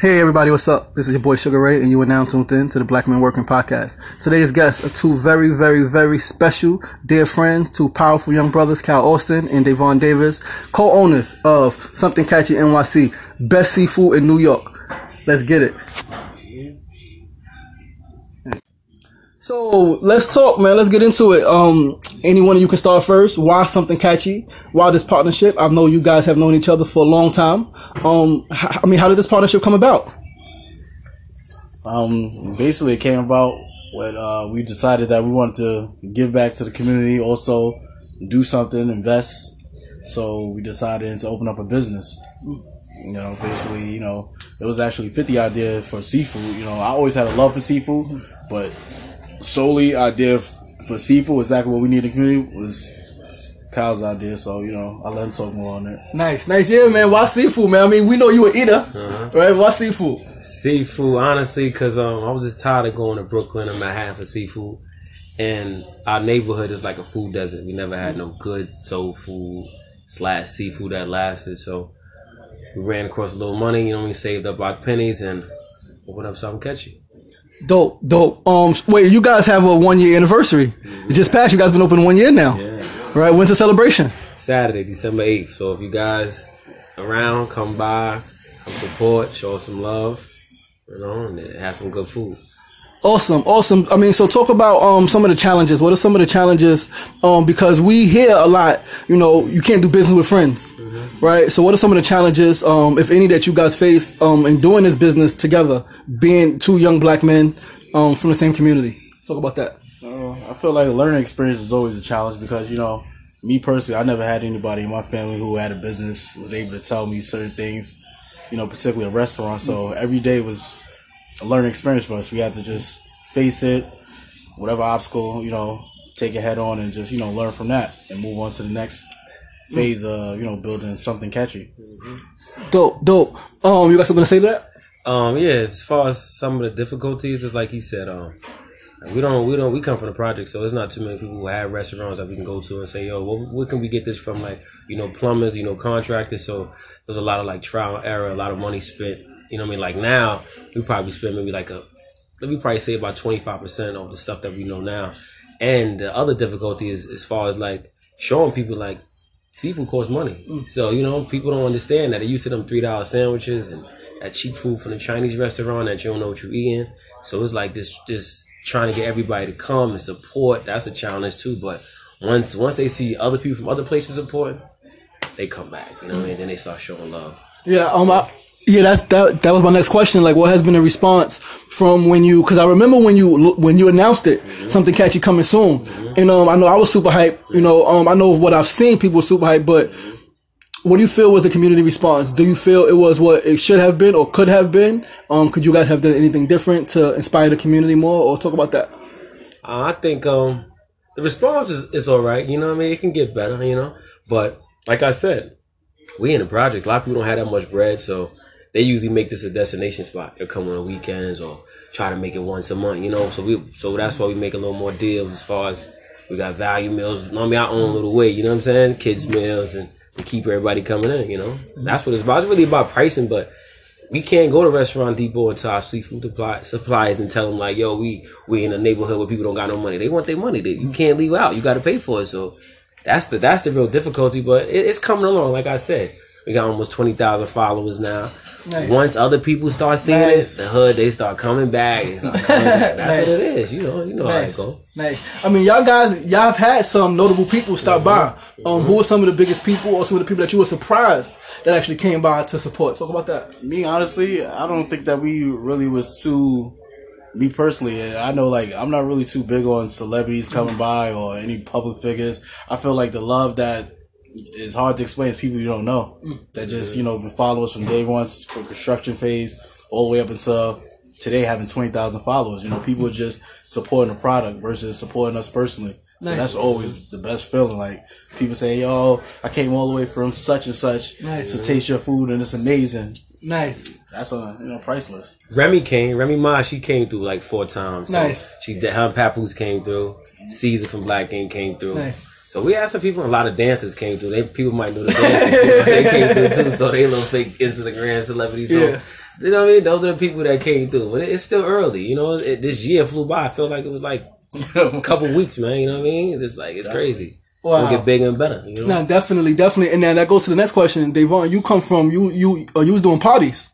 Hey everybody, what's up? This is your boy Sugar Ray, and you are now tuned in to the Black Men Working Podcast. Today's guests are two very, very, very special dear friends, two powerful young brothers, Cal Austin and Devon Davis, co-owners of Something Catchy NYC, best seafood in New York. Let's get it. So let's talk, man. Let's get into it. Um, of you can start first. Why something catchy? Why this partnership? I know you guys have known each other for a long time. Um, I mean, how did this partnership come about? Um, basically, it came about when uh, we decided that we wanted to give back to the community, also do something, invest. So we decided to open up a business. You know, basically, you know, it was actually 50 idea for seafood. You know, I always had a love for seafood, but solely idea f- for seafood, exactly what we need in the community was Kyle's idea. So, you know, I let him talk more on it. Nice, nice. Yeah, man. Why seafood, man? I mean, we know you an eater, right? Why seafood? Seafood, honestly, because um, I was just tired of going to Brooklyn or Manhattan for seafood. And our neighborhood is like a food desert. We never had no good soul food slash seafood that lasted. So we ran across a little money, you know, we saved up our pennies and opened up something catchy. Dope, dope. Um, wait, you guys have a one year anniversary. It just passed. You guys been open one year now, Yeah. right? When's the celebration? Saturday, December 8th. So if you guys around, come by, come support, show us some love, you know, and have some good food. Awesome, awesome. I mean, so talk about um some of the challenges. What are some of the challenges? Um, because we hear a lot, you know, you can't do business with friends, right? So, what are some of the challenges, um, if any, that you guys face um in doing this business together, being two young black men um from the same community? Talk about that. Uh, I feel like a learning experience is always a challenge because you know, me personally, I never had anybody in my family who had a business was able to tell me certain things. You know, particularly a restaurant. So every day was a learning experience for us. We had to just face it, whatever obstacle, you know, take it head on and just you know learn from that and move on to the next phase of you know building something catchy. Dope, dope. Um, you got something to say to that? Um, yeah, as far as some of the difficulties, it's like he said, um, we don't, we don't, we come from the project, so there's not too many people who have restaurants that we can go to and say, yo, what, what can we get this from? Like, you know, plumbers, you know, contractors. So there's a lot of like trial and error, a lot of money spent. You know what I mean? Like now, we probably spend maybe like a, let me probably say about 25% of the stuff that we know now. And the other difficulty is as far as like showing people like seafood costs money. So, you know, people don't understand that they're used to them $3 sandwiches and that cheap food from the Chinese restaurant that you don't know what you're eating. So it's like this, just trying to get everybody to come and support. That's a challenge too. But once, once they see other people from other places support, they come back, you know what I mean? Then they start showing love. Yeah, um, I, yeah, that's that. That was my next question. Like, what has been the response from when you? Because I remember when you when you announced it, something catchy coming soon, and um, I know I was super hyped. You know, um, I know what I've seen, people super hyped. But what do you feel was the community response? Do you feel it was what it should have been or could have been? Um, could you guys have done anything different to inspire the community more, or talk about that? Uh, I think um, the response is, is all right. You know what I mean? It can get better, you know? But like I said, we in the project. A lot of people don't have that much bread, so they usually make this a destination spot. They'll come on weekends or try to make it once a month, you know? So we so that's why we make a little more deals as far as we got value meals. I mean, our own little way, you know what I'm saying? Kids meals and we keep everybody coming in, you know? Mm-hmm. That's what it's about. It's really about pricing, but we can't go to Restaurant Depot and to our seafood supply, suppliers and tell them like, yo, we we in a neighborhood where people don't got no money. They want their money. They, you can't leave out. You got to pay for it. So that's the that's the real difficulty. But it, it's coming along. Like I said, we got almost twenty thousand followers now. Nice. Once other people start seeing Nice. it, the hood they start coming back. Start coming back. That's Nice. what it is. You know, you know how it Nice. go. Nice. I mean, y'all guys, y'all have had some notable people stop by. Um, who are some of the biggest people, or some of the people that you were surprised that actually came by to support? Talk about that. Me honestly, I don't think that we really was too. Me personally, I know like I'm not really too big on celebrities coming by or any public figures. I feel like the love that is hard to explain to people you don't know mm. that just you know been followers from day one from construction phase all the way up until today having twenty thousand followers. You know, people are just supporting the product versus supporting us personally. So Nice. that's always the best feeling. Like people say, "Yo, I came all the way from such and such Nice. to taste your food, and it's amazing." Nice. That's a you know priceless. Remy came. Remy Ma, she came through like four times. So Nice. She did. Her and Papoose came through. Caesar from Black Game came through. Nice. So we had some people. A lot of dancers came through. They people might know the dancers. they came through too. So they little fake Instagram celebrities. So Yeah. You know what I mean? Those are the people that came through. But it's still early. You know, it, this year flew by. I feel like it was like a couple weeks, man. You know what I mean? It's just like it's crazy. Wow. We'll get bigger and better. You know? No, definitely, definitely, and then that goes to the next question, Davon. You come from you you uh, you was doing parties,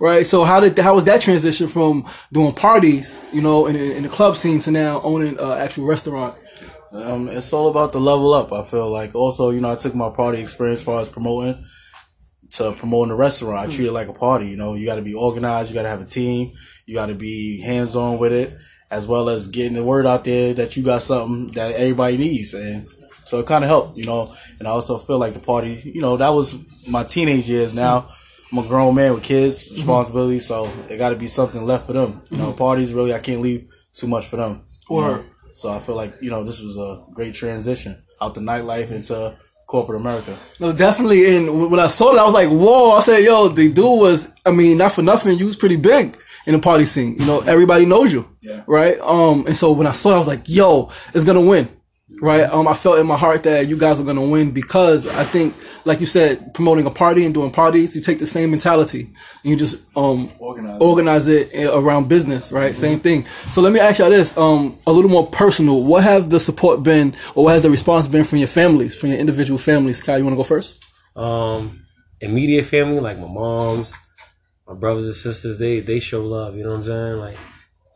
right? So how did how was that transition from doing parties, you know, in, in the club scene to now owning uh, actual restaurant? Um, it's all about the level up. I feel like also, you know, I took my party experience as far as promoting to promoting the restaurant. I hmm. treat it like a party. You know, you got to be organized. You got to have a team. You got to be hands on with it, as well as getting the word out there that you got something that everybody needs. And so it kind of helped, you know. And I also feel like the party, you know, that was my teenage years. Now I'm a grown man with kids, mm-hmm. responsibilities, so it got to be something left for them. You know, mm-hmm. parties really I can't leave too much for them. know. So I feel like you know this was a great transition out the nightlife into corporate America. No, definitely. And when I saw it, I was like, whoa! I said, yo, the dude was. I mean, not for nothing, you was pretty big in the party scene. You know, everybody knows you, Yeah. right? Um, and so when I saw it, I was like, yo, it's gonna win. Right, um, I felt in my heart that you guys were gonna win because I think, like you said, promoting a party and doing parties, you take the same mentality and you just um Organize. organize it around business, right? Same thing. So let me ask y'all this, um, a little more personal. What have the support been, or what has the response been from your families, from your individual families? Kyle, you want to go first? um immediate family like my mom's my brothers and sisters they they show love you know what i'm saying like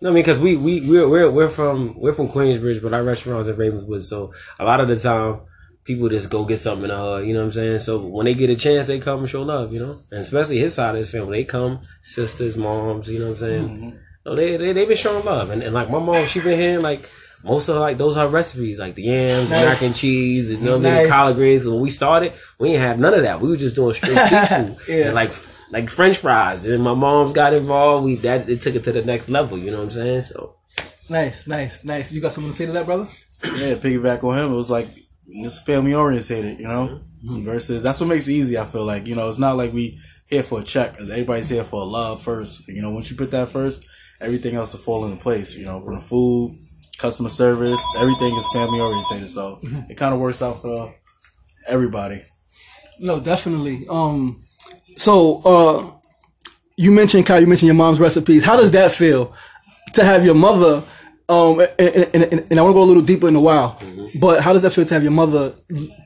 what i mean because we we we're, we're we're from we're from queensbridge but our restaurants in ravenswood so a lot of the time people just go get something in the hood you know what i'm saying so when they get a chance they come and show love you know and especially his side of his family they come sisters moms you know what i'm saying mm-hmm. no, they, they they been showing love and, and like my mom she been here like most of like those are recipes like the yams, Nice. mac and cheese, and you know what I mean, Nice. collard greens. When we started, we didn't have none of that. We were just doing straight seafood Yeah. and like like French fries. And my mom's got involved. We that it took it to the next level. You know what I'm saying? So Nice, nice, nice. You got something to say to that, brother? yeah, piggyback on him. It was like it's family orientated, you know. Versus that's what makes it easy. I feel like you know it's not like we here for a check. Everybody's here for a love first. You know, once you put that first, everything else will fall into place. You know, from the food, customer service, everything is family orientated. So it kind of works out for everybody. No, definitely. Um, so uh, you mentioned Kyle. You mentioned your mom's recipes. How does that feel to have your mother? Um, and, and, and, and I want to go a little deeper in a while, but how does that feel to have your mother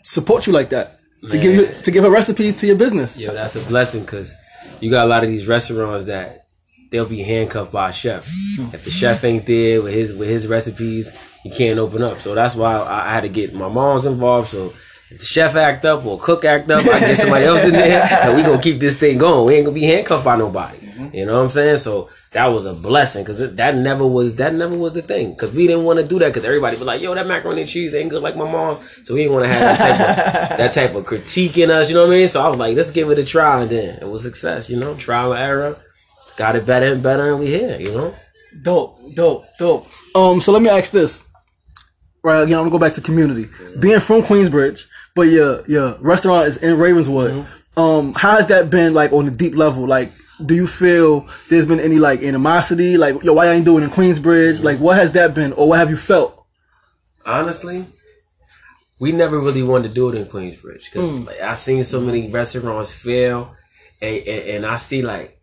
support you like that? To give you to give her recipes to your business. Yeah, that's a blessing because you got a lot of these restaurants that they'll be handcuffed by a chef. If the chef ain't there with his with his recipes, you can't open up. So that's why I, I had to get my mom's involved. So if the chef act up or cook act up, I get somebody else in there, and we gonna keep this thing going. We ain't gonna be handcuffed by nobody. You know what I'm saying? So that was a blessing because that never was that never was the thing because we didn't want to do that because everybody was like, "Yo, that macaroni and cheese ain't good like my mom," so we didn't want to have that type of that type of critique in us. You know what I mean? So I was like, "Let's give it a try," and then it was success. You know, trial and error, got it better and better, and we here. You know. Dope, dope, dope. Um, so let me ask this. Right again, I'm gonna go back to community. Being from Queensbridge, but yeah, yeah, restaurant is in Ravenswood. Mm-hmm. Um, how has that been like on a deep level? Like, do you feel there's been any like animosity? Like, yo, why you ain't doing it in Queensbridge? Like, what has that been, or what have you felt? honestly, we never really wanted to do it in Queensbridge because mm. like, I seen so many restaurants fail, and, and, and I see like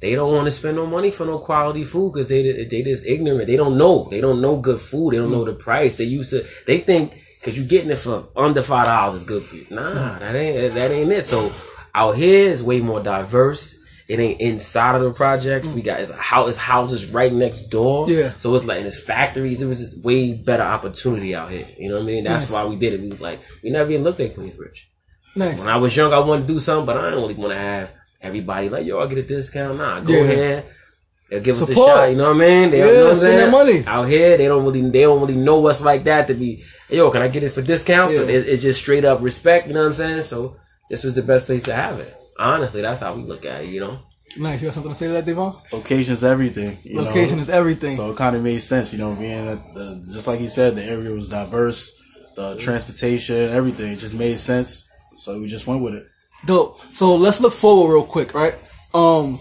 they don't want to spend no money for no quality food because they they just ignorant. They don't know. They don't know good food. They don't mm. know the price. They used to. They think because you're getting it for under five dollars is good for you. Nah, that ain't that ain't it. So out here is way more diverse. It ain't inside of the projects. We got it's, house, houses right next door. Yeah. So it's like in it's factories. It was just way better opportunity out here. You know what I mean? That's Nice. why we did it. We was like we never even looked at Queensbridge. Nice. When I was young, I wanted to do something, but I didn't really want to have everybody like, yo, I'll get a discount. Nah, go Yeah. ahead. They'll give us a shot. You know what I mean? They, Yeah, you know spend that money. Out here, they don't really, they don't really know us like that to be, yo, can I get it for discount? So it, it's just straight up respect. You know what I'm saying? So this was the best place to have it. Honestly, that's how we look at it. You know? Nice. You got something to say to that, Devon? Location's everything. You Location know? is everything. So it kind of made sense, you know, being that the, just like he said, the area was diverse, the transportation, everything. It just made sense. So we just went with it. Dope. So let's look forward real quick, right? Um,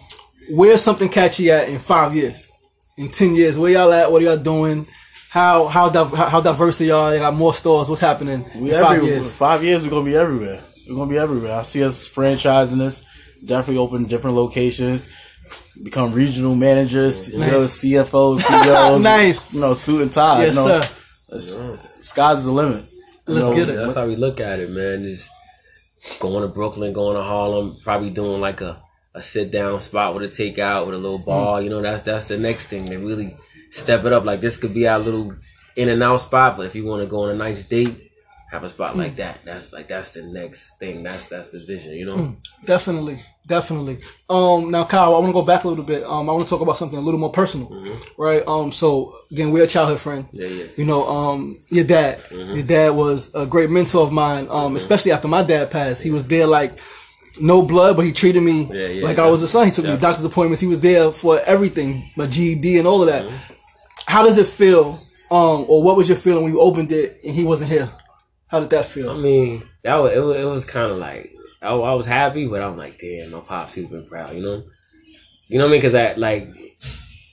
where's something catchy at in five years, in ten years? Where y'all at? What are y'all doing? How how div- how, how diverse are y'all? You got more stores. What's happening We in five everywhere. years? Five years, we're gonna be everywhere. We're gonna be everywhere. I see us franchising this. Definitely open different location. become regional managers, you know, CFOs, CEOs, Nice. you know, suit and tie. Yes, you know, sir. It's- sky's the limit. Let's know, get it. That's how we look at it, man. Just going to Brooklyn, going to Harlem, probably doing like a, a sit down spot with a takeout with a little bar. You know, that's that's the next thing. They really step it up. Like this could be our little in and out spot, but if you want to go on a nice date, have a spot like that. That's like that's the next thing. That's that's the vision. You know. Definitely, definitely. Um, now, Kyle, I want to go back a little bit. Um, I want to talk about something a little more personal, right? Um, so again, we're childhood friends. Mm-hmm. Yeah, yeah. You know, um, your dad, your dad was a great mentor of mine. Um, Mm-hmm. especially after my dad passed, he was there like no blood, but he treated me Yeah, yeah, like I was a son. He took me to doctor's appointments. He was there for everything, my GED and all of that. Mm-hmm. How does it feel? Um, or what was your feeling when you opened it and he wasn't here? How did that feel? I mean, that was it. Was, it was kind of like I, I was happy, but I'm like, damn, my pops he'd been proud. You know, you know what I mean? Because I like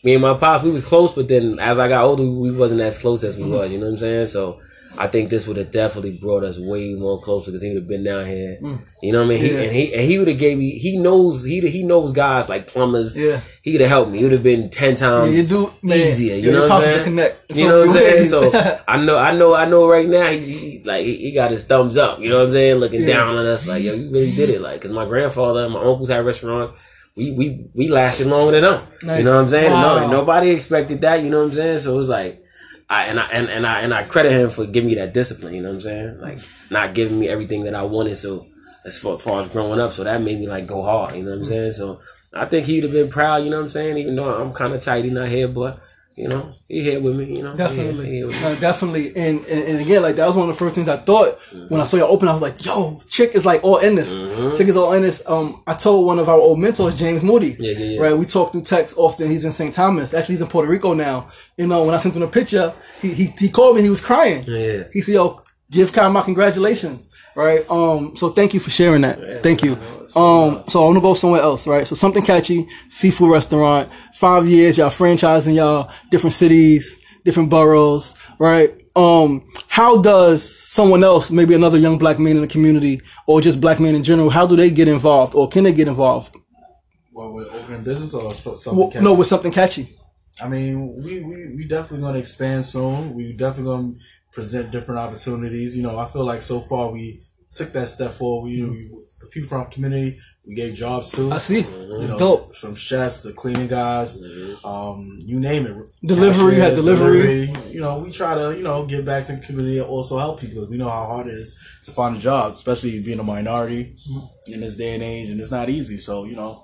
me and my pops, we was close, but then as I got older, we wasn't as close as we was. You know what I'm saying? So. I think this would have definitely brought us way more closer because he would have been down here. Mm. You know what I mean? He, Yeah. and he and he would have gave me. He knows he he knows guys like plumbers. Yeah. he could have helped me. It would have been ten times Yeah, you do- man, easier. yeah, You your know what I'm saying? connect. You know what I'm saying? So I know, I know, I know. Right now, he, he like he, he got his thumbs up. You know what I'm saying? Looking Yeah. down on us, like yo, you really did it. Like, cause my grandfather and my uncles had restaurants. We we we lasted longer than them. Nice. You know what I'm saying? Wow. No, nobody expected that. You know what I'm saying? So it was like. I, and I and, and I and I credit him for giving me that discipline. You know what I'm saying? Like not giving me everything that I wanted. So as far, far as growing up, so that made me like go hard. You know what I'm saying? So I think he'd have been proud. You know what I'm saying? Even though I'm kind of tight, he not here, but you know he here with me. You know, He here- Definitely, he here with me. No, definitely, and, and and again, like that was one of the first things I thought when I saw you open. I was like, "Yo, chick is like all in this. Mm-hmm. Chick is all in this." Um, I told one of our old mentors, James Moody, Yeah, yeah, yeah. right? We talk through text often. He's in St. Thomas. Actually, he's in Puerto Rico now. You know, when I sent him a picture, he he, he called me. He was crying. Yeah. He said, "Yo, give Kyle my congratulations." Right. Um. So thank you for sharing that. thank you. Um. So I'm gonna go somewhere else. Right. So something catchy, seafood restaurant. Five years, y'all franchising y'all different cities, different boroughs. Right. Um. How does someone else, maybe another young black man in the community, or just black men in general, how do they get involved, or can they get involved? Well, with opening business or something. Well, catchy? no, with something catchy. I mean, we, we, we definitely going to expand soon. We definitely going to present different opportunities. You know, I feel like so far we took that step forward. You know, mm-hmm. we- the people from our community, we gave jobs to. I see. You It's know, dope. From chefs to cleaning guys, mm-hmm. um, you name it. Delivery, you had Cashiers, delivery. You know, we try to, you know, give back to the community and also help people. We know how hard it is to find a job, especially being a minority mm-hmm. in this day and age, and it's not easy. So, you know,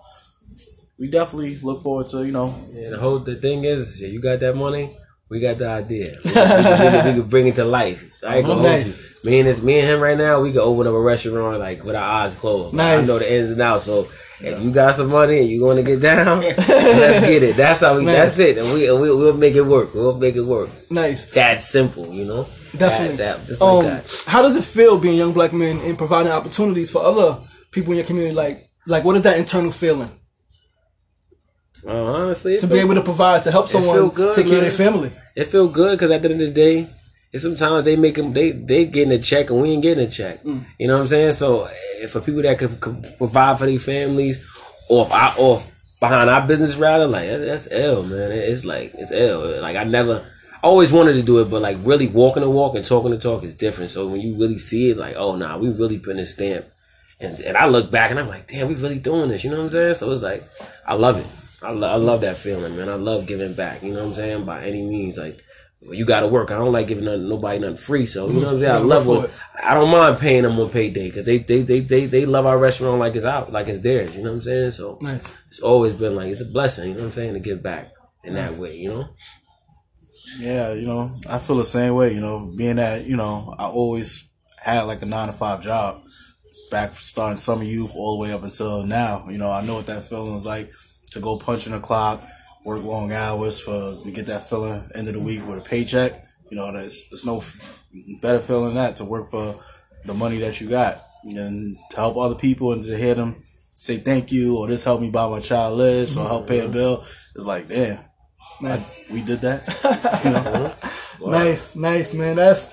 we definitely look forward to, you know, Yeah, the whole the thing is, you got that money, we got the idea. We, we, can- we, can bring it to life. I ain't gonna hold you. Me and this, me and him right now, we can open up a restaurant like with our eyes closed. Like, I Nice. know the ins and outs. So if you got some money and you want to get down, let's get it. That's how we. Nice. That's it. And we and we we'll make it work. We'll make it work. Nice. That simple, you know. Definitely. That, that, like um, that. how does it feel being young black men and providing opportunities for other people in your community? Like, like what is that internal feeling Uh, honestly, to be able to provide to help someone feel good, take care of their family? It feel good because at the end of the day, it's sometimes they make them they they getting a check and we ain't getting a check. Mm. You know what I'm saying? So eh, for people that could, could provide for their families, or if I or if behind our business rather, like that's, that's L man. It's like it's L. Like I never. I always wanted to do it, but like really walking the walk and talking the talk is different. So when you really see it, like, oh nah, we really putting a stamp. And, and I look back and I'm like, damn, we really doing this. You know what I'm saying? So it's like, I love it. I, lo- I love that feeling, man. I love giving back. You know what I'm saying? By any means, like you got to work. I don't like giving nothing, nobody nothing free. So you know what I'm saying? I mm-hmm. love what I don't mind paying them on payday because they, they they they they love our restaurant like it's out, like it's theirs. You know what I'm saying? So Nice. it's always been like it's a blessing. You know what I'm saying to give back in that way. You know? Yeah, you know, I feel the same way. You know, being that you know, I always had like a nine to five job back starting summer youth all the way up until now. You know, I know what that feeling is like to go punch in the clock, work long hours for to get that feeling end of the week with a paycheck. You know, there's there's no better feeling than that to work for the money that you got and to help other people and to hear them say thank you or this helped me buy my child list or help pay a bill. It's like, damn, Nice. we did that. You know? Nice, nice, man. That's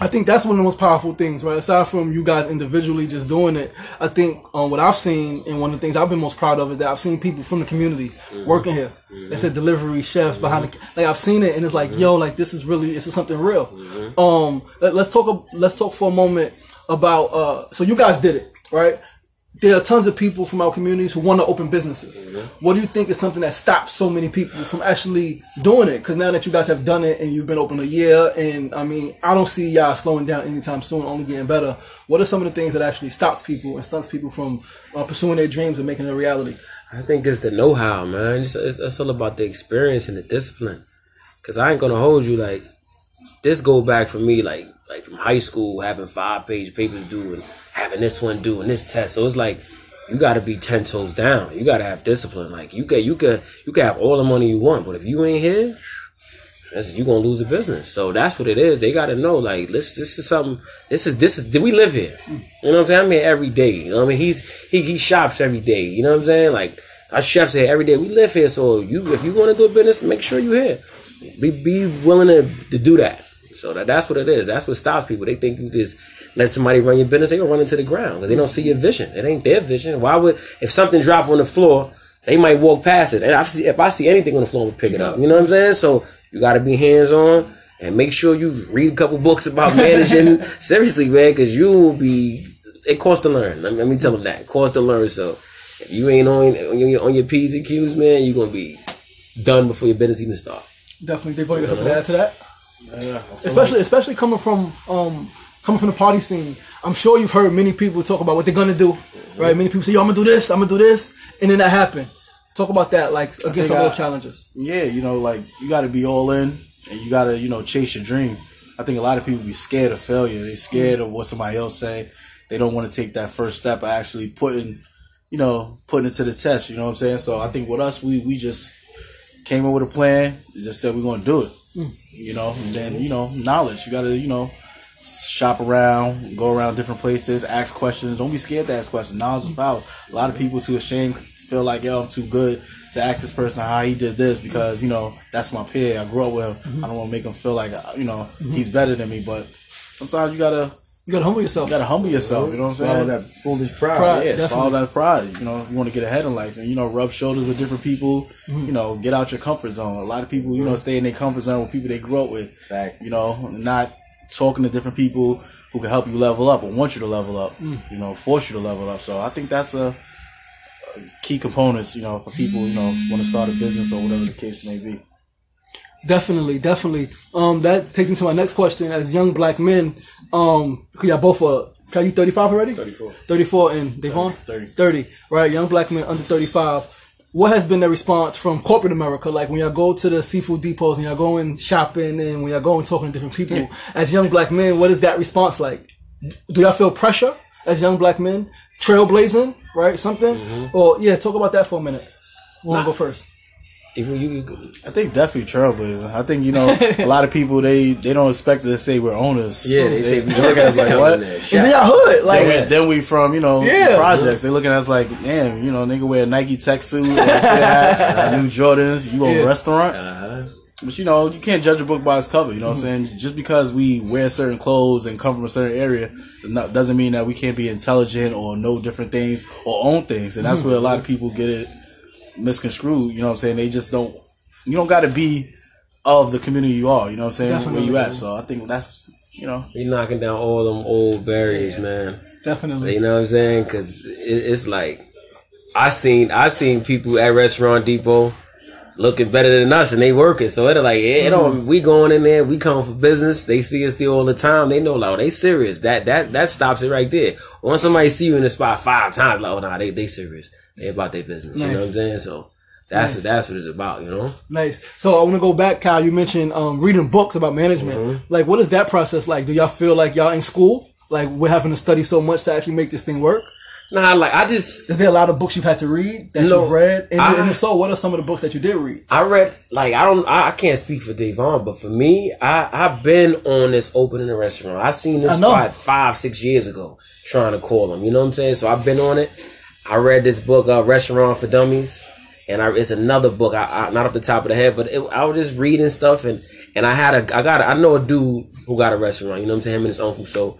I think that's one of the most powerful things, right? Aside from you guys individually just doing it, I think um, what I've seen and one of the things I've been most proud of is that I've seen people from the community working here. They said delivery chefs behind the like I've seen it and it's like yo, like this is really this is something real. Um, let, us talk let's talk for a moment about uh, so you guys did it right. There are tons of people from our communities who want to open businesses. What do you think is something that stops so many people from actually doing it? Because now that you guys have done it and you've been open a year, and I mean, I don't see y'all slowing down anytime soon, only getting better. What are some of the things that actually stops people and stunts people from uh, pursuing their dreams and making it a reality? I think it's the know-how, man. It's, it's, it's all about the experience and the discipline. Cause I ain't gonna hold you like this. Go back for me, like like from high school, having five page papers due and having this one due and this test. So it's like you got to be ten toes down. You got to have discipline. Like you can you can you can have all the money you want, but if you ain't here, you gonna lose a business. So that's what it is. They got to know like this. This is something. This is this is. We live here? You know what I'm saying? I'm here every day. You know what I mean? He's he he shops every day. You know what I'm saying? Like our chefs here every day. We live here. So you if you want to do a business, make sure you're here. Be be willing to to do that. So that, that's what it is. That's what stops people. They think you just let somebody run your business, they gonna run into the ground because they don't see your vision. It ain't their vision. Why would if something drop on the floor, they might walk past it. And I see, if I see anything on the floor, I'm gonna pick it up. You know what I'm saying? So you got to be hands on and make sure you read a couple books about managing. Seriously, man, because you will be. It costs to learn. Let me, let me tell them that. It costs to learn. So if you ain't on on your, on your p's and q's, man, you're gonna be done before your business even start. Definitely, they've already got something to add to that. Yeah, especially like- especially coming from um coming from the party scene. I'm sure you've heard many people talk about what they're gonna do, right? Many people say, "Yo, I'm gonna do this, I'm gonna do this," and then that happened. Talk about that, like against all those challenges. Yeah, you know, like you got to be all in, and you got to you know chase your dream. I think a lot of people be scared of failure. They scared of what somebody else say. They don't want to take that first step of actually putting, you know, putting it to the test. You know what I'm saying? So I think with us, we we just came up with a plan. Just said we're gonna do it. You know, and then you know, knowledge. You got to you know shop around, go around different places, ask questions. Don't be scared to ask questions. Knowledge is power. A lot of people too ashamed feel like yo I'm too good to ask this person how he did this because you know that's my peer. I grew up with him. Mm-hmm. I don't want to make him feel like you know mm-hmm. he's better than me. But sometimes you gotta you gotta humble yourself. You gotta humble yourself. You know what I'm saying? Follow that foolish pride. pride yeah, follow that pride. You know, you want to get ahead in life, and you know, rub shoulders with different people. Mm-hmm. You know, get out your comfort zone. A lot of people, you know, stay in their comfort zone with people they grew up with. Fact. You know, not talking to different people who can help you level up or want you to level up. Mm. You know, force you to level up. So I think that's a key components, you know, for people, you know, want to start a business or whatever the case may be. Definitely, definitely. Um, that takes me to my next question. As young black men, um, y'all both are, are you 35 already? 34. 34 and Devon? 30. 30. Right, young black men under 35. What has been the response from corporate America? Like when y'all go to the seafood depots and y'all going shopping and when y'all going talking to different people, yeah. as young black men, what is that response like? Do y'all feel pressure as young black men? Trailblazing? right? Something. Mm-hmm. Or yeah, talk about that for a minute. we want to go first? If you, you, I think definitely trailblazing. I think you know a lot of people they they don't expect to say we're owners. Yeah, they, they, they look at us like what? And then y'all hood like then we, then we from you know yeah. projects. They looking at us like damn, you know, nigga wear a Nike tech suit, hat, new Jordans. You own yeah. a restaurant. Uh-huh. But you know, you can't judge a book by its cover. You know what I'm mm-hmm. saying? Just because we wear certain clothes and come from a certain area doesn't mean that we can't be intelligent or know different things or own things. And that's where a lot of people get it misconstrued. You know what I'm saying? They just don't. You don't got to be of the community you are. You know what I'm saying? Definitely. Where you at? So I think that's you know. You're knocking down all them old barriers, yeah. man. Definitely. You know what I'm saying? Because it, it's like I seen I seen people at Restaurant Depot looking better than us and they working. So they're like, yeah, mm. we going in there, we come for business. They see us there all the time. They know like, oh, they serious. That that that stops it right there. Once somebody see you in the spot five times, like, oh nah, they they serious. They about their business. Nice. You know what I'm saying? So that's nice. what that's what it's about, you know. Nice. So I want to go back, Kyle. You mentioned um, reading books about management. Mm-hmm. Like, what is that process like? Do y'all feel like y'all in school? Like we're having to study so much to actually make this thing work? Nah, like I just. Is there a lot of books you've had to read that no, you've read? And, I, and, if so, what are some of the books that you did read? I read like I don't. I, I can't speak for Devon, but for me, I I've been on this opening a restaurant. I seen this spot five six years ago, trying to call them. You know what I'm saying? So I've been on it. I read this book, uh, Restaurant for Dummies, and I, it's another book. I, I, not off the top of the head, but it, I was just reading stuff and And I had a, I got, a, I know a dude who got a restaurant. You know what I'm saying? Him and his uncle. So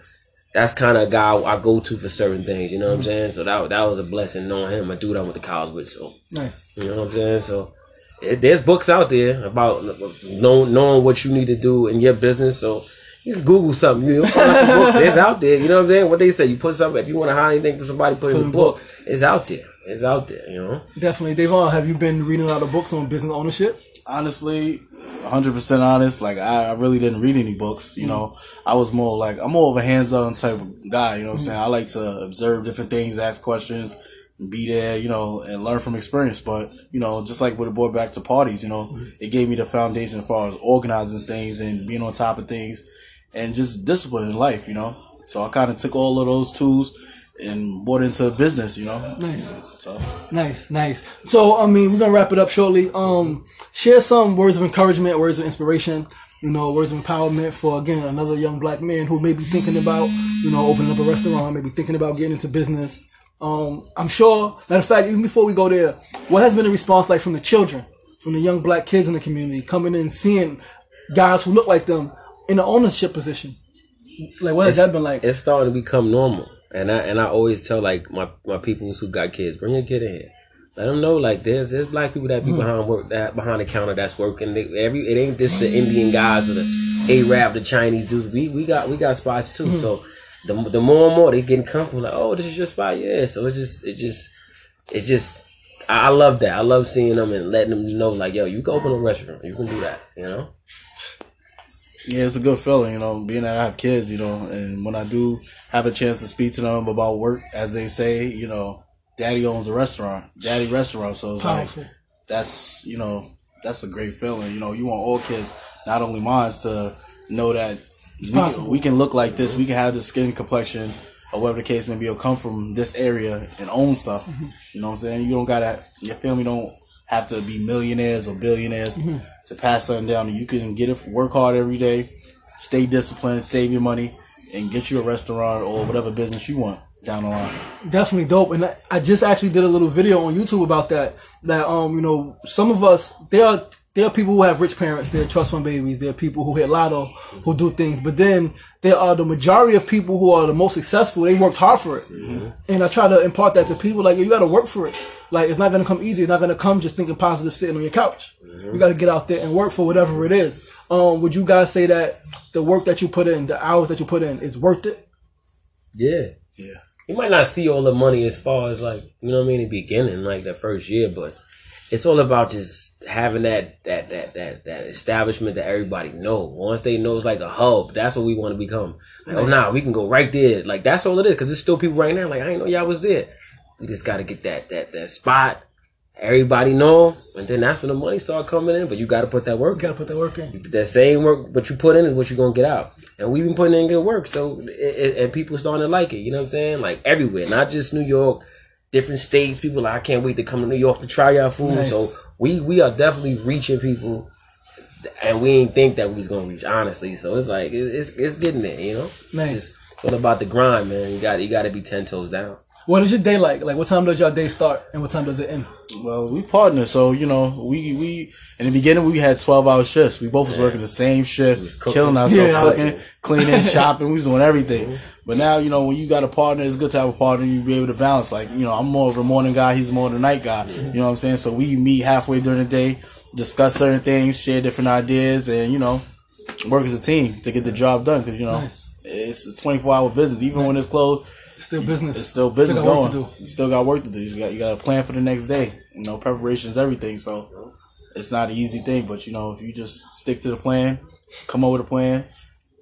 that's kind of a guy I go to for certain things. You know what I'm saying? So that that was a blessing knowing him, a dude I went to college with. So Nice. you know what I'm saying? So it, there's books out there about knowing, knowing what you need to do in your business. So you just Google something. You find some books. It's out there. You know what I'm saying? What they say. You put something. If you want to hide anything for somebody, put it in the the book. It's out there. It's out there. You know. Definitely. Davon, have you been reading a lot of books on business ownership? honestly, 100% honest, like I, I really didn't read any books, you mm-hmm. know. I was more like, I'm more of a hands-on type of guy, you know what I'm mm-hmm. saying? I like to observe different things, ask questions, be there, you know, and learn from experience. But, you know, just like with the boy back to parties, you know, mm-hmm. it gave me the foundation as far as organizing things and being on top of things and just discipline in life, you know. So I kind of took all of those tools and bought into business, you know. Nice. So Nice, nice. So, I mean, we're gonna wrap it up shortly. Um, share some words of encouragement, words of inspiration, you know, words of empowerment for again another young black man who may be thinking about, you know, opening up a restaurant, maybe thinking about getting into business. Um, I'm sure. Matter of fact, even before we go there, what has been the response like from the children, from the young black kids in the community, coming in, seeing guys who look like them in an ownership position? Like, what has that been like? It's starting to become normal, and I and I always tell like my my peoples who got kids, bring your kid in here. Let them know like there's there's black people that be hmm. behind work that behind the counter that's working. They, every it ain't just the Indian guys or the Arab, the Chinese dudes. We we got we got spots too. Hmm. So the the more and more they getting comfortable, like oh this is your spot, yeah. So it just it just it's just I I love that. I love seeing them and letting them know like yo you can open a restaurant, you can do that, you know. Yeah, it's a good feeling, you know, being that I have kids, you know, and when I do have a chance to speak to them about work, as they say, you know, daddy owns a restaurant, daddy restaurant. So it's Powerful. like, that's, you know, that's a great feeling. You know, you want all kids, not only mine, to know that we can, we can look like this, we can have the skin complexion, or whatever the case may be, or come from this area and own stuff. Mm-hmm. You know what I'm saying? You don't gotta, your family don't have to be millionaires or billionaires to pass something down. You can get it, work hard every day, stay disciplined, save your money, and get you a restaurant or whatever business you want down the line. definitely dope. And I, I just actually did a little video on YouTube about that. That um, you know, some of us there are there are people who have rich parents. There are trust fund babies. There are people who hit lotto, who do things. But then there are the majority of people who are the most successful. They worked hard for it. And I try to impart that to people. Like you got to work for it. Like it's not gonna come easy. It's not gonna come just thinking positive, sitting on your couch. You got to get out there and work for whatever it is. Um, would you guys say that the work that you put in, the hours that you put in, is worth it? Yeah. Yeah. you might not see all the money as far as like you know what I mean in the beginning, like the first year, but it's all about just having that that that that that establishment that everybody know. Once they know it's like a hub, that's what we want to become. Like, oh nah, we can go right there. Like that's all it is, because there's still people right now. Like I didn't know y'all was there. We just got to get that that that spot. Everybody know, and then that's when the money start coming in. But you got to put that work. You got to put that work in. that same work, what you put in is what you're gonna get out. And we've been putting in good work, so it, it, and people starting to like it. You know what I'm saying? Like everywhere, not just New York, different states. People like I can't wait to come to New York to try our food. Nice. So we we are definitely reaching people, and we didn't think that we was gonna reach honestly. So it's like it's it's getting there. You know, Nice. Just it's all about the grind, man. You got you got to be ten toes down. What is your day like? Like, what time does your day start and what time does it end? Well, we partner, so you know, we we in the beginning we had twelve hour shifts. We both was working the same shift, killing ourselves, Yeah, cooking, cleaning, shopping. We was doing everything. Mm-hmm. But now, you know, when you got a partner, it's good to have a partner. You be able to balance. Like, you know, I'm more of a morning guy. He's more of a night guy. You know what I'm saying? So we meet halfway during the day, discuss certain things, share different ideas, and you know, work as a team to get the job done. Because you know, Nice. it's a 24 hour business. Even when it's closed, it's Still business. it's still business work going. You still got work to do. You got you got to plan for the next day. You know, preparation's everything. So it's not an easy thing, but you know, if you just stick to the plan, come up with a plan,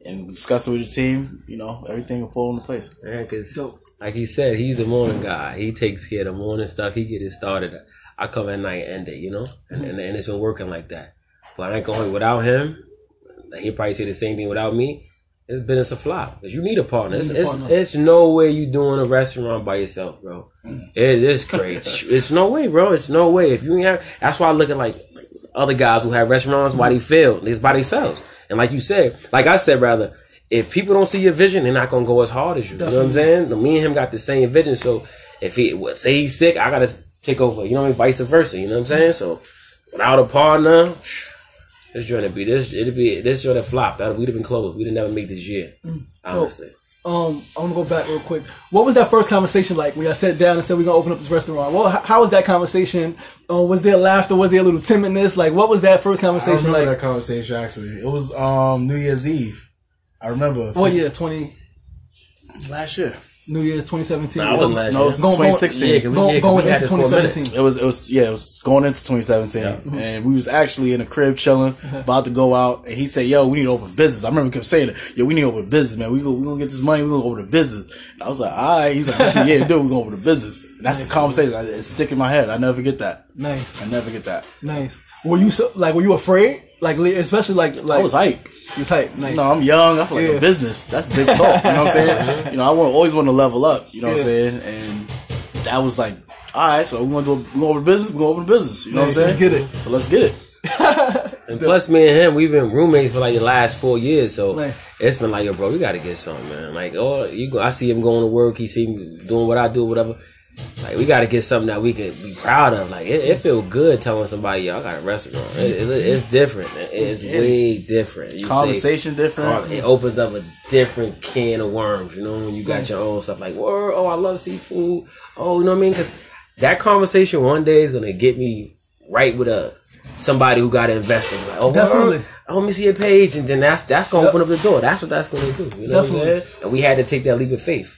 and discuss it with your team, you know, everything will fall into place. Yeah, cause Dope. like he said, he's a morning guy. He takes care of the morning stuff. He get it started. I come at night and end it, you know, and, and and it's been working like that. But I ain't going without him. He'll probably say the same thing without me. It's business a flop because you need a partner. It's, a it's, partner. it's no way you doing a restaurant by yourself, bro. Mm. It is crazy. it's no way, bro. It's no way. If you ain't have, that's why I look at like, like other guys who have restaurants. Why they fail? It's by themselves. And like you said, like I said, rather, if people don't see your vision, they're not gonna go as hard as you. You know what I'm saying? Me and him got the same vision. So if he say he's sick, I gotta take over. You know what I mean? Vice versa. You know what I'm saying? So without a partner, This joint would be this. It'd be this joint have flop. That we'd have been closed. We'd have never made this year. Mm. Honestly. Um, I'm gonna go back real quick. What was that first conversation like when I sat down and said we're gonna open up this restaurant? Well, how, how was that conversation? Uh, was there laughter? Was there a little timidness? Like, what was that first I conversation remember like? that conversation actually. It was um New Year's Eve. I remember. What year? Twenty Last year. New Year's 2017. Nah, I wasn't last No, year. it was Going- going- 2016. Yeah, 'cause we- Go- going into this for a minute. 2017. It was it was yeah, it was going into 2017, and we was actually in the crib chilling, uh-huh. about to go out, and he said, "Yo, we need to open business." I remember him saying, it, "Yo, we need to open business, man. We go, we gonna get this money. We gonna open a business." And I was like, "All right." He's like, "Yeah, dude, we gonna open a business." And that's the conversation. I- It's sticking in my head. I never get that. Nice, I never get that. nice. Were you so, like? Were you afraid? Like, especially like like I was hype. You was hype. Nice. You know, I'm young. I feel like Yeah. a business. That's big talk. You know what I'm saying? You know, I want, always want to level up. You know what I'm saying? And that was like, all right, so we're gonna do, a, we're gonna open a business. We're gonna open a business. You know what I'm saying? Get it. So let's get it. And plus, me and him, we've been roommates for like the last four years. So Nice. it's been like, yo, bro, we got to get something, man. Like, oh, you go. I see him going to work. He see me doing what I do, whatever. Like, we got to get something that we could be proud of. Like, it, it feel good telling somebody, yo, I got a restaurant. It, it, it's different. It- It's way different. You say- Conversation different. it opens up a different can of worms, you know, when you got Nice. your own stuff like, whoa, oh, I love seafood. Oh, you know what I mean? Because that conversation one day is going to get me right with a somebody who got to invest in. Like, oh, Definitely. Word, oh, let me see your page. And then that's that's going to open up the door. That's what that's going to do. You know what I'm Definitely. saying? And we had to take that leap of faith.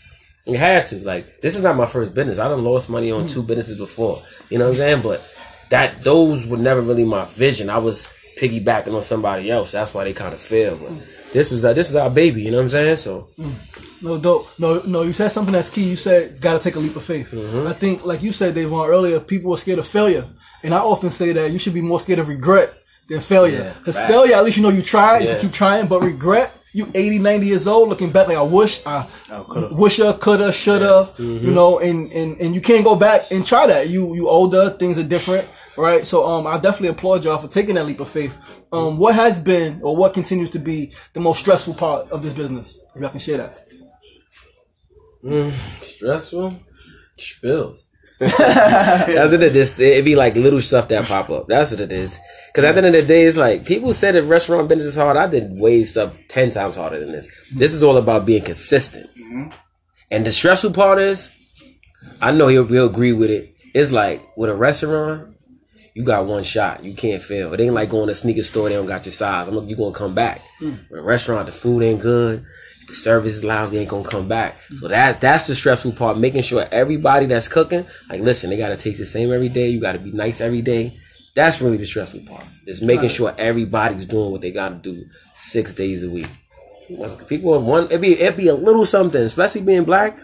We had to. Like, this is not my first business. I done lost money Mm. on two businesses before. You know what I'm saying? But that those were never really my vision. I was piggybacking on somebody else. That's why they kind of failed. But this was uh, this is our baby. You know what I'm saying? So No, dope. No, no. You said something that's key. You said got to take a leap of faith. I think, like you said, Davon earlier, people are scared of failure, and I often say that you should be more scared of regret than failure. Because facts. failure, at least you know you tried, you Yeah. can keep trying. But regret, you 80, 90 years old, looking back like I wish, I coulda. wisha, coulda, shoulda, you know, and, and and you can't go back and try that. You you older, things are different, right? So um, I definitely applaud y'all for taking that leap of faith. Um, what has been or what continues to be the most stressful part of this business? If y'all can share that. stressful spills. That's what it is. It'd be like little stuff that pop up. That's what it is. Because at the end of the day, it's like people said if restaurant business is hard. I did way stuff ten times harder than this. This is all about being consistent. Mm-hmm. And the stressful part is, I know he'll, he'll agree with it. It's like with a restaurant, you got one shot. You can't fail. It ain't like going to a sneaker store. They don't got your size. I'm, you gonna come back. Hmm. With a restaurant, the food ain't good. The service is lousy. Ain't gonna come back. So that's that's the stressful part. Making sure everybody that's cooking, like, listen, they gotta taste the same every day. You gotta be nice every day. That's really the stressful part. Just making sure everybody's doing what they gotta do six days a week. People want it be it be a little something, especially being black.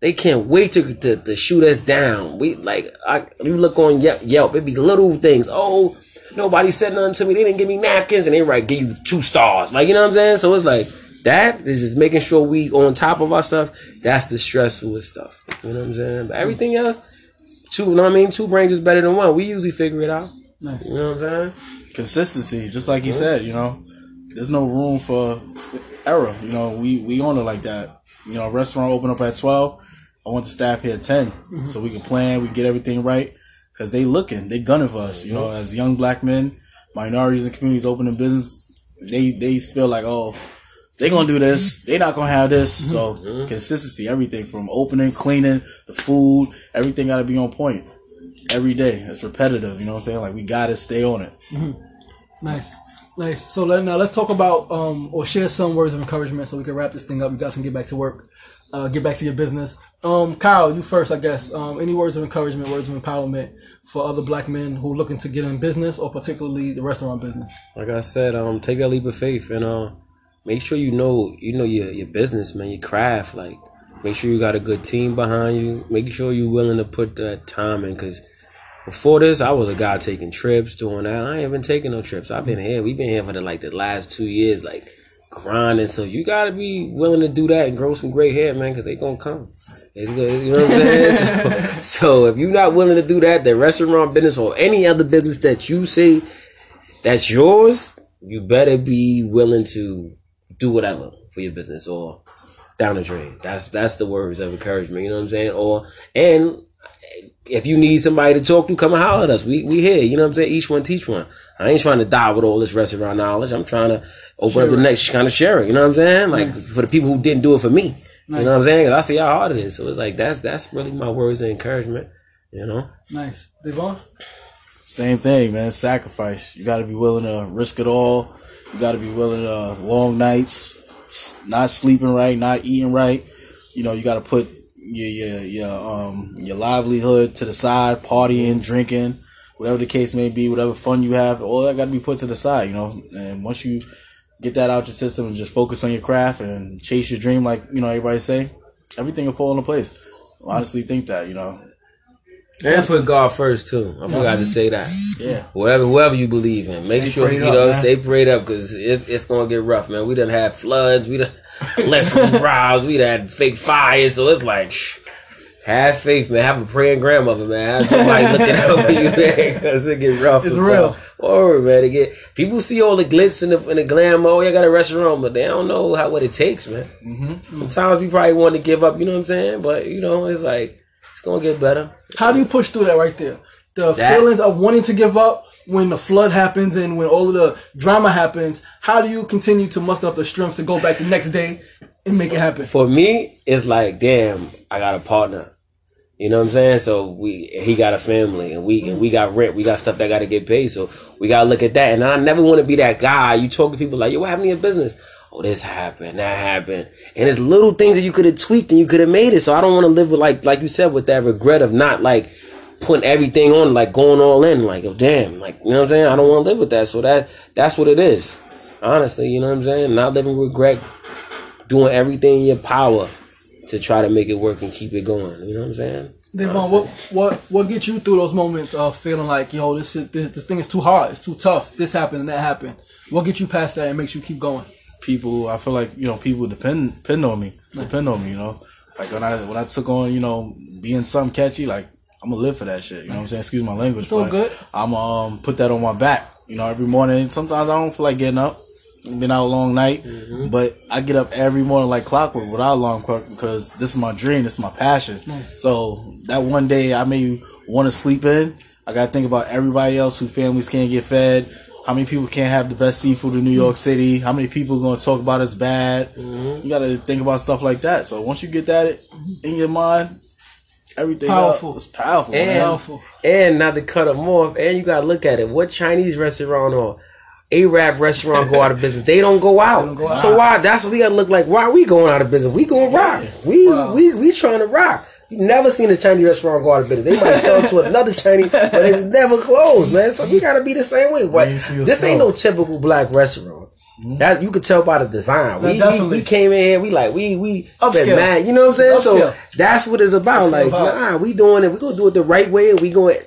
They can't wait to, to, to shoot us down. We like I you look on Yelp, it be little things. Oh, nobody said nothing to me. They didn't give me napkins, and they right give you two stars. Like you know what I'm saying? So it's like that is just making sure we on top of our stuff. That's the stressful stuff. You know what I'm saying? But everything mm. else, two. You know what I mean? Two brains is better than one. We usually figure it out. Nice. You know what I'm saying? Consistency, just like he said. You know, there's no room for error. You know, we we on it like that. You know, restaurant open up at twelve. I want the staff here at 10 mm-hmm. so we can plan, we can get everything right. Cause they looking, they gunning for us. You know, as young black men, minorities and communities opening business, they they feel like oh. They gonna do this. They not gonna have this. So consistency, everything from opening, cleaning, the food, everything gotta be on point every day. It's repetitive. You know what I'm saying? Like we gotta stay on it. Nice, nice. So let, now let's talk about um or share some words of encouragement so we can wrap this thing up. You guys can get back to work, uh, get back to your business. Um, Kyle, you first, I guess. Um, any words of encouragement, words of empowerment for other black men who are looking to get in business or particularly the restaurant business? like I said, um, take that leap of faith and uh, make sure you know you know your your business, man, your craft. Like, make sure you got a good team behind you. Make sure you're willing to put that time in. Cause before this, I was a guy taking trips, doing that. I ain't been taking no trips. I've been here. We've been here for the like the last two years, like grinding. So you gotta be willing to do that and grow some gray hair, man, cause they gonna come. It's good, you know what I'm saying? so, so if you're not willing to do that, the restaurant business or any other business that you say that's yours, you better be willing to do whatever for your business or down the drain. That's that's the words of encouragement. You know what I'm saying? Or and if you need somebody to talk to, come and holler at us. We we here. You know what I'm saying? Each one teach one. I ain't trying to die with all this restaurant knowledge. I'm trying to open up the next kind of share it. You know what I'm saying? Like for the people who didn't do it for me. You know what I'm saying? 'Cause I see how hard it is. So it's like that's that's really my words of encouragement. You know? Nice. Devon? Same thing, man. Sacrifice. You got to be willing to risk it all. You got to be willing to long nights, not sleeping right, not eating right. You know, you got to put your your your um your livelihood to the side, partying, drinking, whatever the case may be, whatever fun you have, all that got to be put to the side. You know, and once you get that out your system and just focus on your craft and chase your dream, like you know everybody say, everything will fall into place. I honestly think that you know, And put God first too. I forgot to say that. yeah. Whatever, whoever you believe in, make Stay sure you know man. stay prayed up because it's it's gonna get rough, man. We done had floods, we done electric rows, we done had fake fires, so it's like. Shh, have faith, man. Have a praying grandmother, man. Have somebody looking out for you, man, because it get rough. It's real. Or man, it get people see all the glitz and the, and the glam. Oh, you got a restaurant, but they don't know how what it takes, man. Mm-hmm. Sometimes we probably want to give up. You know what I'm saying? But you know, it's like it's gonna get better. How do you push through that right there? The That- feelings of wanting to give up when the flood happens and when all of the drama happens. How do you continue to muster up the strength to go back the next day and make it happen? for me, it's like, damn, I got a partner. You know what I'm saying? So we he got a family and we and we mm. got rent, we got stuff that gotta get paid. So we gotta look at that. And I never wanna be that guy. You talk to people like, yo, what happened to your business? Oh, this happened, that happened. And it's little things that you could have tweaked and you could have made it. So I don't wanna live with like like you said, with that regret of not like putting everything on, like going all in, like, oh damn, like you know what I'm saying? I don't wanna live with that. So that that's what it is. Honestly, you know what I'm saying? Not living with regret, doing everything in your power to try to make it work and keep it going. You know what I'm saying? Devon, what what what gets you through those moments of feeling like, yo, this shit, this, this thing is too hard, it's too tough, this happened and that happened. What gets you past that and makes you keep going? People I feel like you know people depend depend on me depend on me you know? Like when I when I took on you know being something catchy like I'm gonna live for that shit you know what I'm saying? Excuse my language all but good. I'm um put that on my back you know every morning. Sometimes I don't feel like getting up been out a long night but I get up every morning like clockwork without alarm clock because this is my dream this is my passion. So that one day I may want to sleep in I gotta think about everybody else whose families can't get fed how many people can't have the best seafood in New York mm-hmm. City? How many people are going to talk about us bad? Mm-hmm. You got to think about stuff like that. So once you get that in your mind, everything Powerful. else is powerful. And, man. Powerful. and not to cut them off, and you gotta look at it. What Chinese restaurant or Arab restaurant go out of business? They don't go out. go out. So why? That's what we gotta look like. Why are we going out of business? We going rock. We Wow. we we trying to rock. You never seen a Chinese restaurant go out of business. They might sell to another Chinese, but it's never closed, man. So you gotta be the same way. What? you see This ain't no typical black restaurant. That you could tell by the design. We, we, we came in here. We like we we spent Upscale. mad. You know what I'm saying? So that's what it's about. Like, vibe. nah, we doing it. We gonna do it the right way. And we going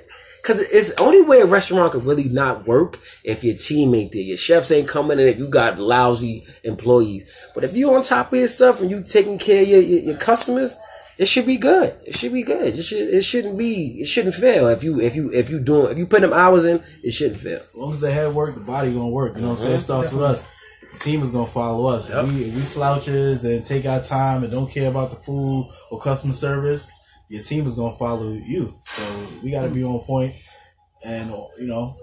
because it's the only way a restaurant could really not work if your team ain't there. Your chefs ain't coming and if you got lousy employees. But if you on top of your stuff and you taking care of your, your, your customers, it should be good. It should be good. It should. It shouldn't be. It shouldn't fail. If you if you if you doing if you put them hours in, it shouldn't fail. As long as the head work, the body gonna work. You know what I'm saying? It starts with us. The team is gonna follow us. If, we, if we slouches and take our time and don't care about the food or customer service, your team is gonna follow you. So we gotta be on point. And you know,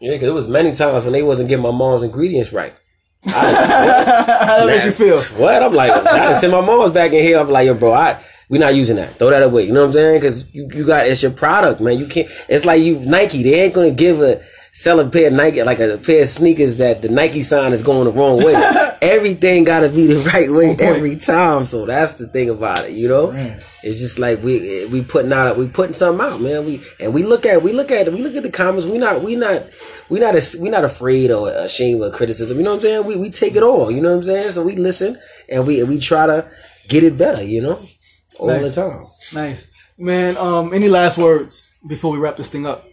Yeah, because it was many times when they wasn't getting my mom's ingredients right. How that make you feel? What? I'm like, I send my mom's back in here. I'm like, yo, bro, I we not using that. Throw that away. You know what I'm saying? Because you, you got it's your product, man. You can't. It's like you Nike. They ain't gonna give a sell a pair of Nike like a pair of sneakers that the Nike sign is going the wrong way. Everything gotta be the right way every time. So that's the thing about it. You know, Man. it's just like we we putting out we putting something out, man. We and we look at we look at we look at the comments. We not we not. We not as we not afraid or ashamed of criticism. You know what I'm saying? We we take it all. You know what I'm saying? So we listen and we we try to get it better. You know, all Nice. the time. Nice. Man, um, any last words before we wrap this thing up?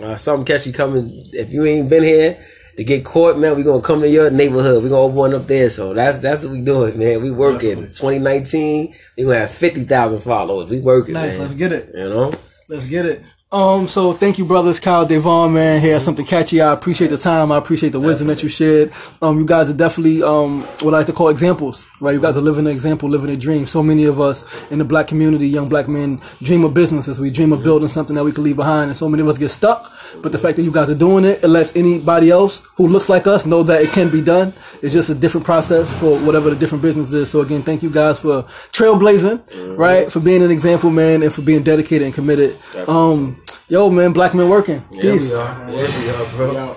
Uh, something catchy coming. If you ain't been here to get caught, man, we gonna come to your neighborhood. We gonna open one up there. So that's that's what we doing, man. We working. Definitely. 2019, we gonna have 50,000 followers. We working, Nice. man. Let's get it. You know. Let's get it. Um, so thank you, brothers, Kyle, Devon, man. He had something catchy. I appreciate the time. I appreciate the wisdom that you shared. Um, you guys are definitely, um, what I like to call examples, right? You guys are living an example, living a dream. So many of us in the black community, young black men, dream of businesses. We dream of building something that we can leave behind. And so many of us get stuck. But the fact that you guys are doing it, it lets anybody else who looks like us know that it can be done. It's just a different process for whatever the different business is. So again, thank you guys for trailblazing, right? For being an example, man, and for being dedicated and committed. Um, Yo, man, black men working. Yeah, Peace. we are. Yeah, we are, bro.